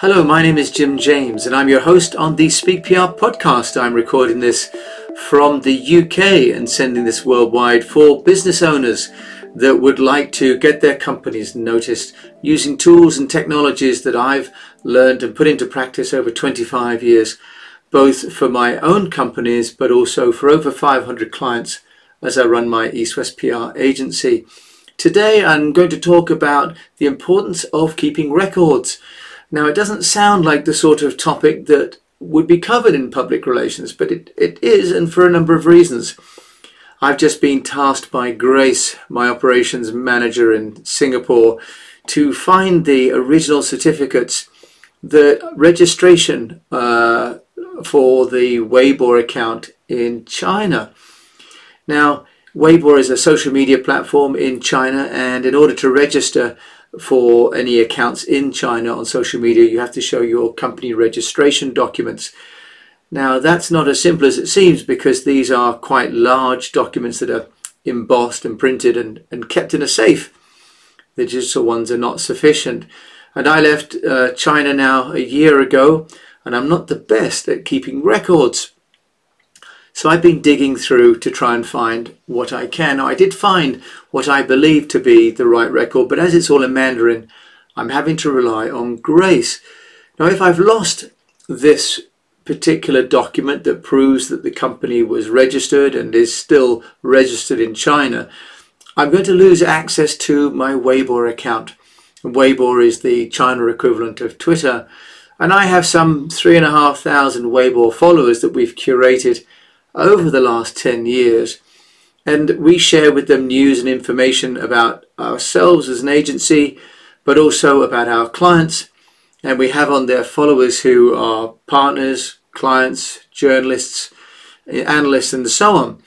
Hello, my name is Jim James, and I'm your host on the Speak PR podcast. I'm recording this from the UK and sending this worldwide for business owners that would like to get their companies noticed using tools and technologies that I've learned and put into practice over 25 years, both for my own companies but also for over 500 clients as I run my East West PR agency. Today I'm going to talk about the importance of keeping records. Now, it doesn't sound like the sort of topic that would be covered in public relations, but it, it is, and for a number of reasons. I've just been tasked by Grace, my operations manager in Singapore, to find the original certificates, the registration uh, for the Weibo account in China. Now, Weibo is a social media platform in China, and in order to register, for any accounts in China on social media, you have to show your company registration documents. Now, that's not as simple as it seems because these are quite large documents that are embossed and printed and, and kept in a safe. The digital ones are not sufficient. And I left uh, China now a year ago, and I'm not the best at keeping records. So I've been digging through to try and find what I can. Now, I did find what I believe to be the right record, but as it's all in Mandarin, I'm having to rely on grace. Now, if I've lost this particular document that proves that the company was registered and is still registered in China, I'm going to lose access to my Weibo account. Weibo is the China equivalent of Twitter, and I have some three and a half thousand Weibo followers that we've curated over the last 10 years. And we share with them news and information about ourselves as an agency, but also about our clients. And we have on there followers who are partners, clients, journalists, analysts, and so on.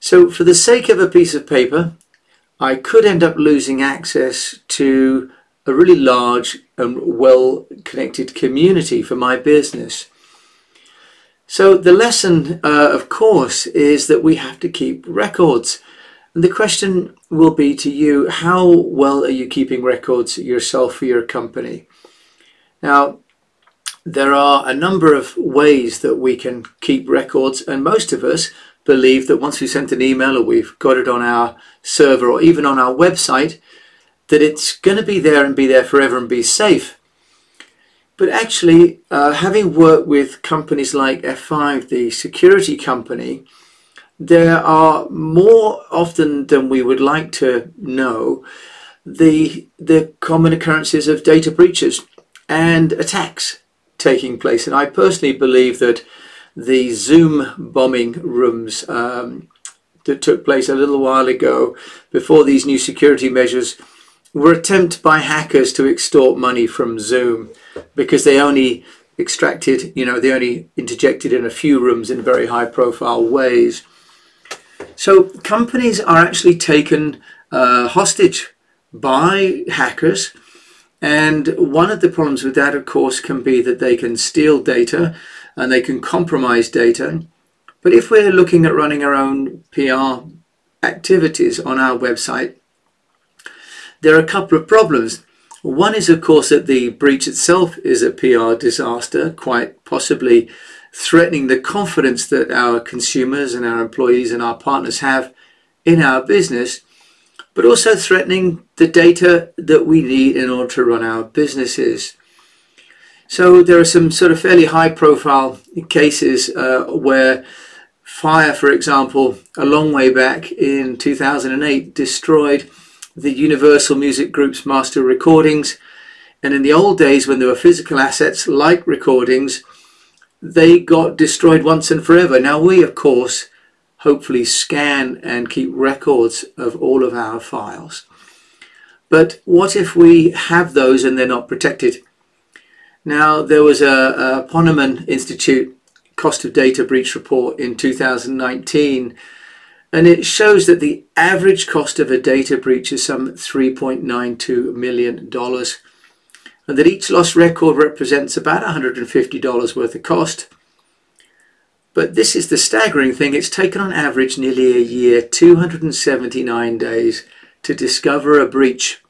So, for the sake of a piece of paper, I could end up losing access to a really large and well connected community for my business. So the lesson, uh, of course, is that we have to keep records. And the question will be to you, how well are you keeping records yourself for your company? Now, there are a number of ways that we can keep records, and most of us believe that once we've sent an email or we've got it on our server or even on our website, that it's going to be there and be there forever and be safe. But actually, uh, having worked with companies like F5, the security company, there are more often than we would like to know the the common occurrences of data breaches and attacks taking place. And I personally believe that the Zoom bombing rooms um, that took place a little while ago, before these new security measures, were attempt by hackers to extort money from Zoom because they only extracted, you know, they only interjected in a few rooms in very high profile ways. So companies are actually taken uh, hostage by hackers. And one of the problems with that, of course, can be that they can steal data and they can compromise data. But if we're looking at running our own PR activities on our website, there are a couple of problems. One is, of course, that the breach itself is a PR disaster, quite possibly threatening the confidence that our consumers and our employees and our partners have in our business, but also threatening the data that we need in order to run our businesses. So there are some sort of fairly high profile cases uh, where fire, for example, a long way back in 2008 destroyed the Universal Music Group's master recordings. And in the old days, when there were physical assets like recordings, they got destroyed once and forever. Now, we, of course, hopefully scan and keep records of all of our files. But what if we have those and they're not protected? Now, there was a, a Ponemon Institute cost of data breach report in 2019 and it shows that the average cost of a data breach is some $3.92 million, and that each lost record represents about $150 worth of cost. But this is the staggering thing it's taken on average nearly a year, 279 days, to discover a breach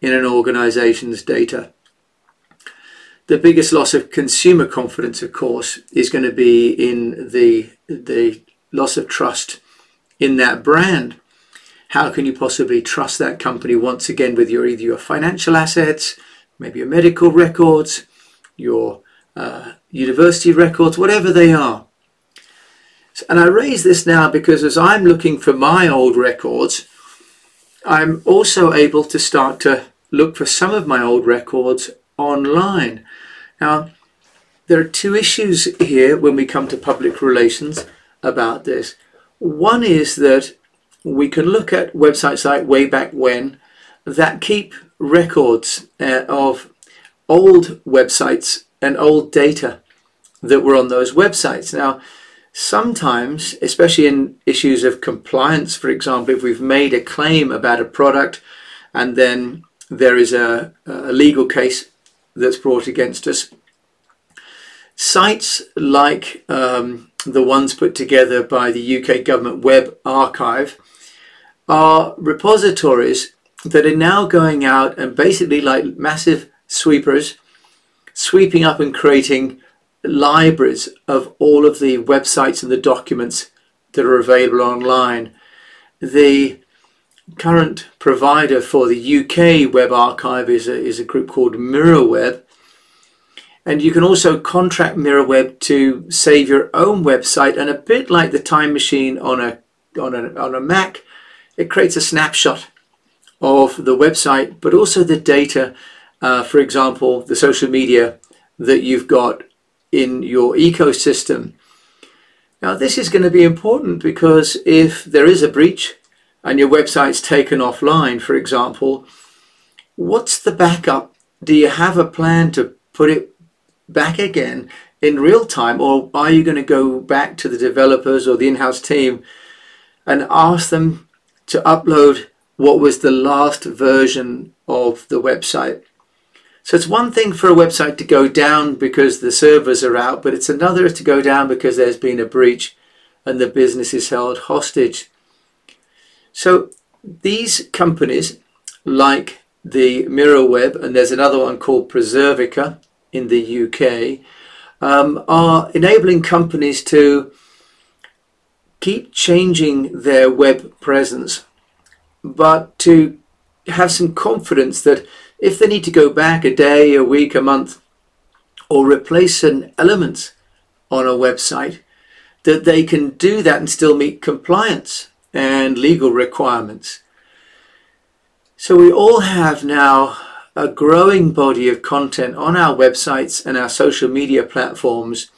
in an organization's data. the biggest loss of consumer confidence, of course, is going to be in the the loss of trust in that brand. How can you possibly trust that company once again with your either your financial assets, maybe your medical records, your uh, university records, whatever they are? And I raise this now because as I'm looking for my old records, I'm also able to start to look for some of my old records online. Now, there are two issues here when we come to public relations about this. One is that we can look at websites like Way Back When that keep records uh, of old websites and old data that were on those websites. Now, sometimes, especially in issues of compliance, for example, if we've made a claim about a product and then there is a, a legal case that's brought against us, sites like um, the ones put together by the UK Government Web Archive are repositories that are now going out and basically like massive sweepers sweeping up and creating libraries of all of the websites and the documents that are available online. The current provider for the UK Web Archive is a, is a group called MirrorWeb. And you can also contract MirrorWeb to save your own website. And a bit like the Time Machine on a, on a, on a Mac, it creates a snapshot of the website, but also the data, uh, for example, the social media that you've got in your ecosystem. Now, this is going to be important because if there is a breach and your website's taken offline, for example, what's the backup? Do you have a plan to put it back again in real time, or are you going to go back to the developers or the in house team and ask them to upload what was the last version of the website? So it's one thing for a website to go down because the servers are out, but it's another to go down because there's been a breach and the business is held hostage. So these companies, like the MirrorWeb, and there's another one called Preservica in the UK, um, are enabling companies to keep changing their web presence, but to have some confidence that if they need to go back a day, a week, a month, or replace an element on a website, that they can do that and still meet compliance and legal requirements. So we all have now a growing body of content on our websites and our social media platforms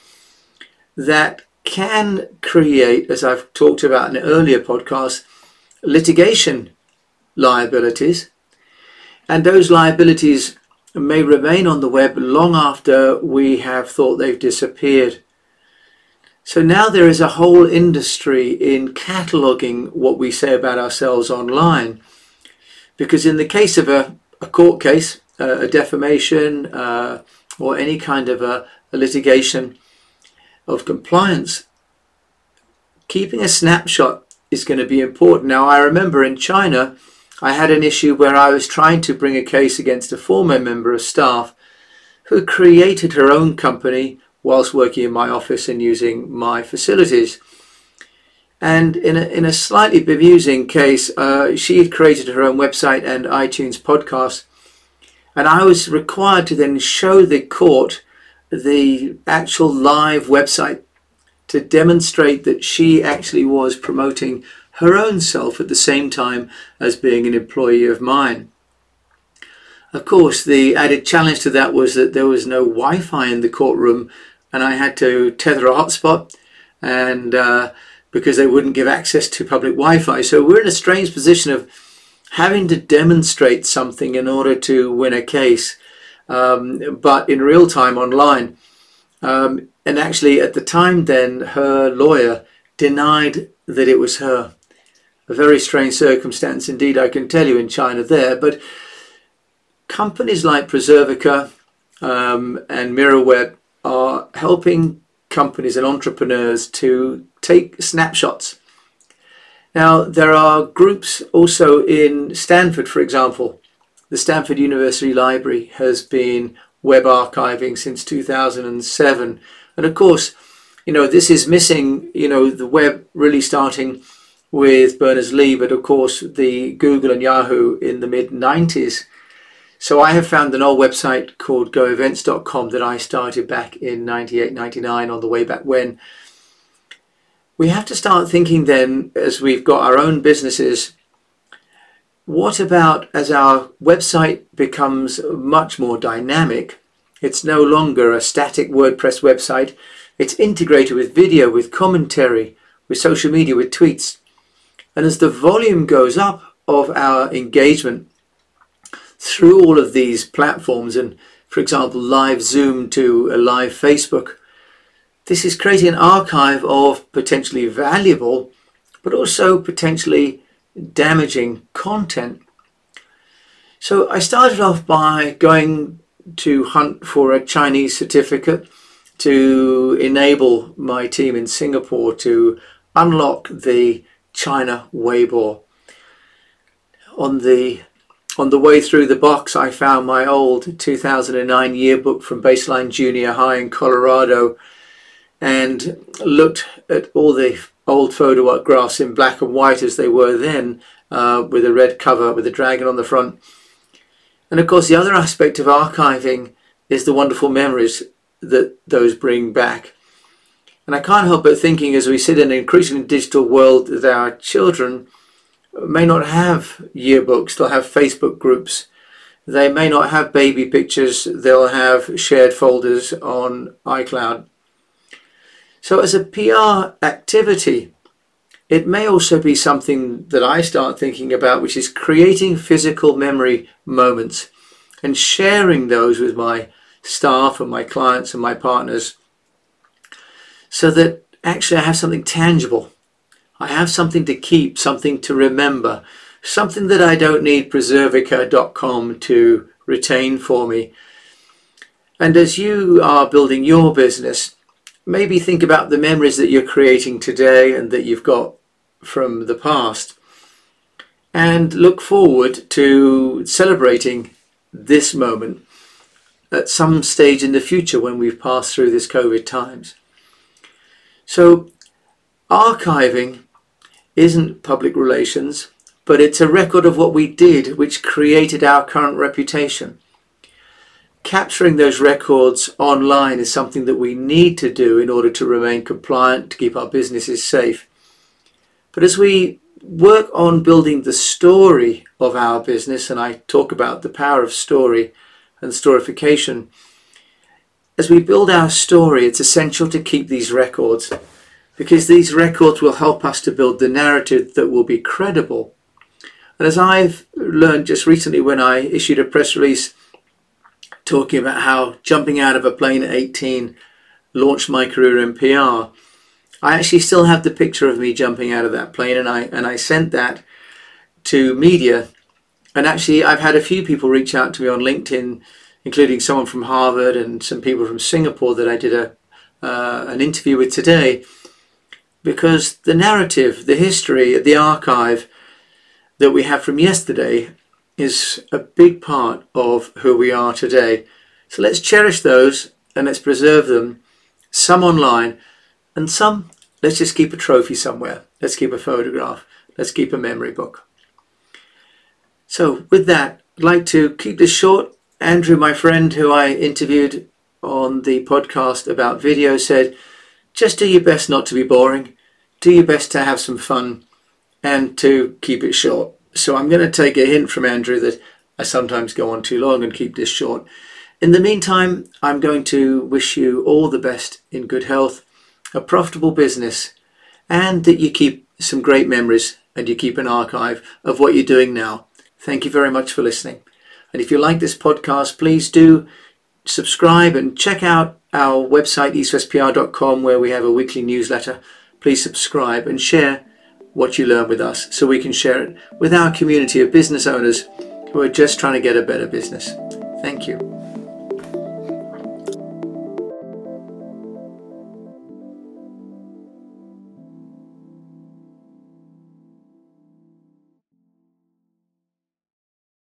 that can create, as I've talked about in an earlier podcasts, litigation liabilities and those liabilities may remain on the web long after we have thought they've disappeared. So now there is a whole industry in cataloguing what we say about ourselves online. Because in the case of a, a court case, uh, a defamation, uh, or any kind of a, a litigation of compliance, keeping a snapshot is going to be important. Now, I remember in China, I had an issue where I was trying to bring a case against a former member of staff who created her own company whilst working in my office and using my facilities. And in a, in a slightly bemusing case, uh, she had created her own website and iTunes podcast. And I was required to then show the court the actual live website to demonstrate that she actually was promoting her own self at the same time as being an employee of mine. Of course, the added challenge to that was that there was no Wi Fi in the courtroom and I had to tether a hotspot and uh, because they wouldn't give access to public Wi Fi. So we're in a strange position of having to demonstrate something in order to win a case, um, but in real time online. Um, and actually, at the time, then her lawyer denied that it was her a very strange circumstance indeed, I can tell you, in China there. But companies like Preservica um, and MirrorWeb are helping companies and entrepreneurs to take snapshots. Now, there are groups also in Stanford, for example. The Stanford University Library has been web archiving since 2007. And of course, you know, this is missing, you know, the web really starting with Berners-Lee, but of course the Google and Yahoo in the mid 90s. So I have found an old website called goevents.com that I started back in 98, 99 on the way back when. We have to start thinking then, as we've got our own businesses, what about as our website becomes much more dynamic? It's no longer a static WordPress website. It's integrated with video, with commentary, with social media, with tweets. And as the volume goes up of our engagement through all of these platforms, and for example, live Zoom to a live Facebook, this is creating an archive of potentially valuable, but also potentially damaging content. So I started off by going to hunt for a Chinese certificate to enable my team in Singapore to unlock the China Weibo. On the on the way through the box, I found my old 2009 yearbook from Baseline Junior High in Colorado and looked at all the old photographs in black and white as they were then, uh, with a red cover with a dragon on the front. And of course, the other aspect of archiving is the wonderful memories that those bring back. And I can't help but thinking as we sit in an increasingly digital world that our children may not have yearbooks, they'll have Facebook groups. They may not have baby pictures, they'll have shared folders on iCloud. So, as a PR activity, it may also be something that I start thinking about, which is creating physical memory moments and sharing those with my staff and my clients and my partners so that actually I have something tangible. I have something to keep, something to remember, something that I don't need preservica.com to retain for me. And as you are building your business, maybe think about the memories that you're creating today and that you've got from the past. And look forward to celebrating this moment at some stage in the future when we've passed through this COVID times. So, archiving isn't public relations, but it's a record of what we did, which created our current reputation. Capturing those records online is something that we need to do in order to remain compliant, to keep our businesses safe. But as we work on building the story of our business, and I talk about the power of story, and storification. As we build our story, it's essential to keep these records because these records will help us to build the narrative that will be credible. And as I've learned just recently when I issued a press release talking about how jumping out of a plane at 18 launched my career in PR, I actually still have the picture of me jumping out of that plane and I and I sent that to media. And actually, I've had a few people reach out to me on LinkedIn, including someone from Harvard and some people from Singapore that I did a uh, an interview with today, because the narrative, the history, the archive that we have from yesterday is a big part of who we are today. So let's cherish those and let's preserve them, some online, and some let's just keep a trophy somewhere. Let's keep a photograph. Let's keep a memory book. So, with that, I'd like to keep this short. Andrew, my friend who I interviewed on the podcast about video, said, just do your best not to be boring, do your best to have some fun, and to keep it short. So, I'm going to take a hint from Andrew that I sometimes go on too long and keep this short. In the meantime, I'm going to wish you all the best in good health, a profitable business, and that you keep some great memories and you keep an archive of what you're doing now. Thank you very much for listening. And if you like this podcast, please do subscribe and check out our website, eastwestpr.com, where we have a weekly newsletter. Please subscribe and share what you learn with us so we can share it with our community of business owners who are just trying to get a better business. Thank you.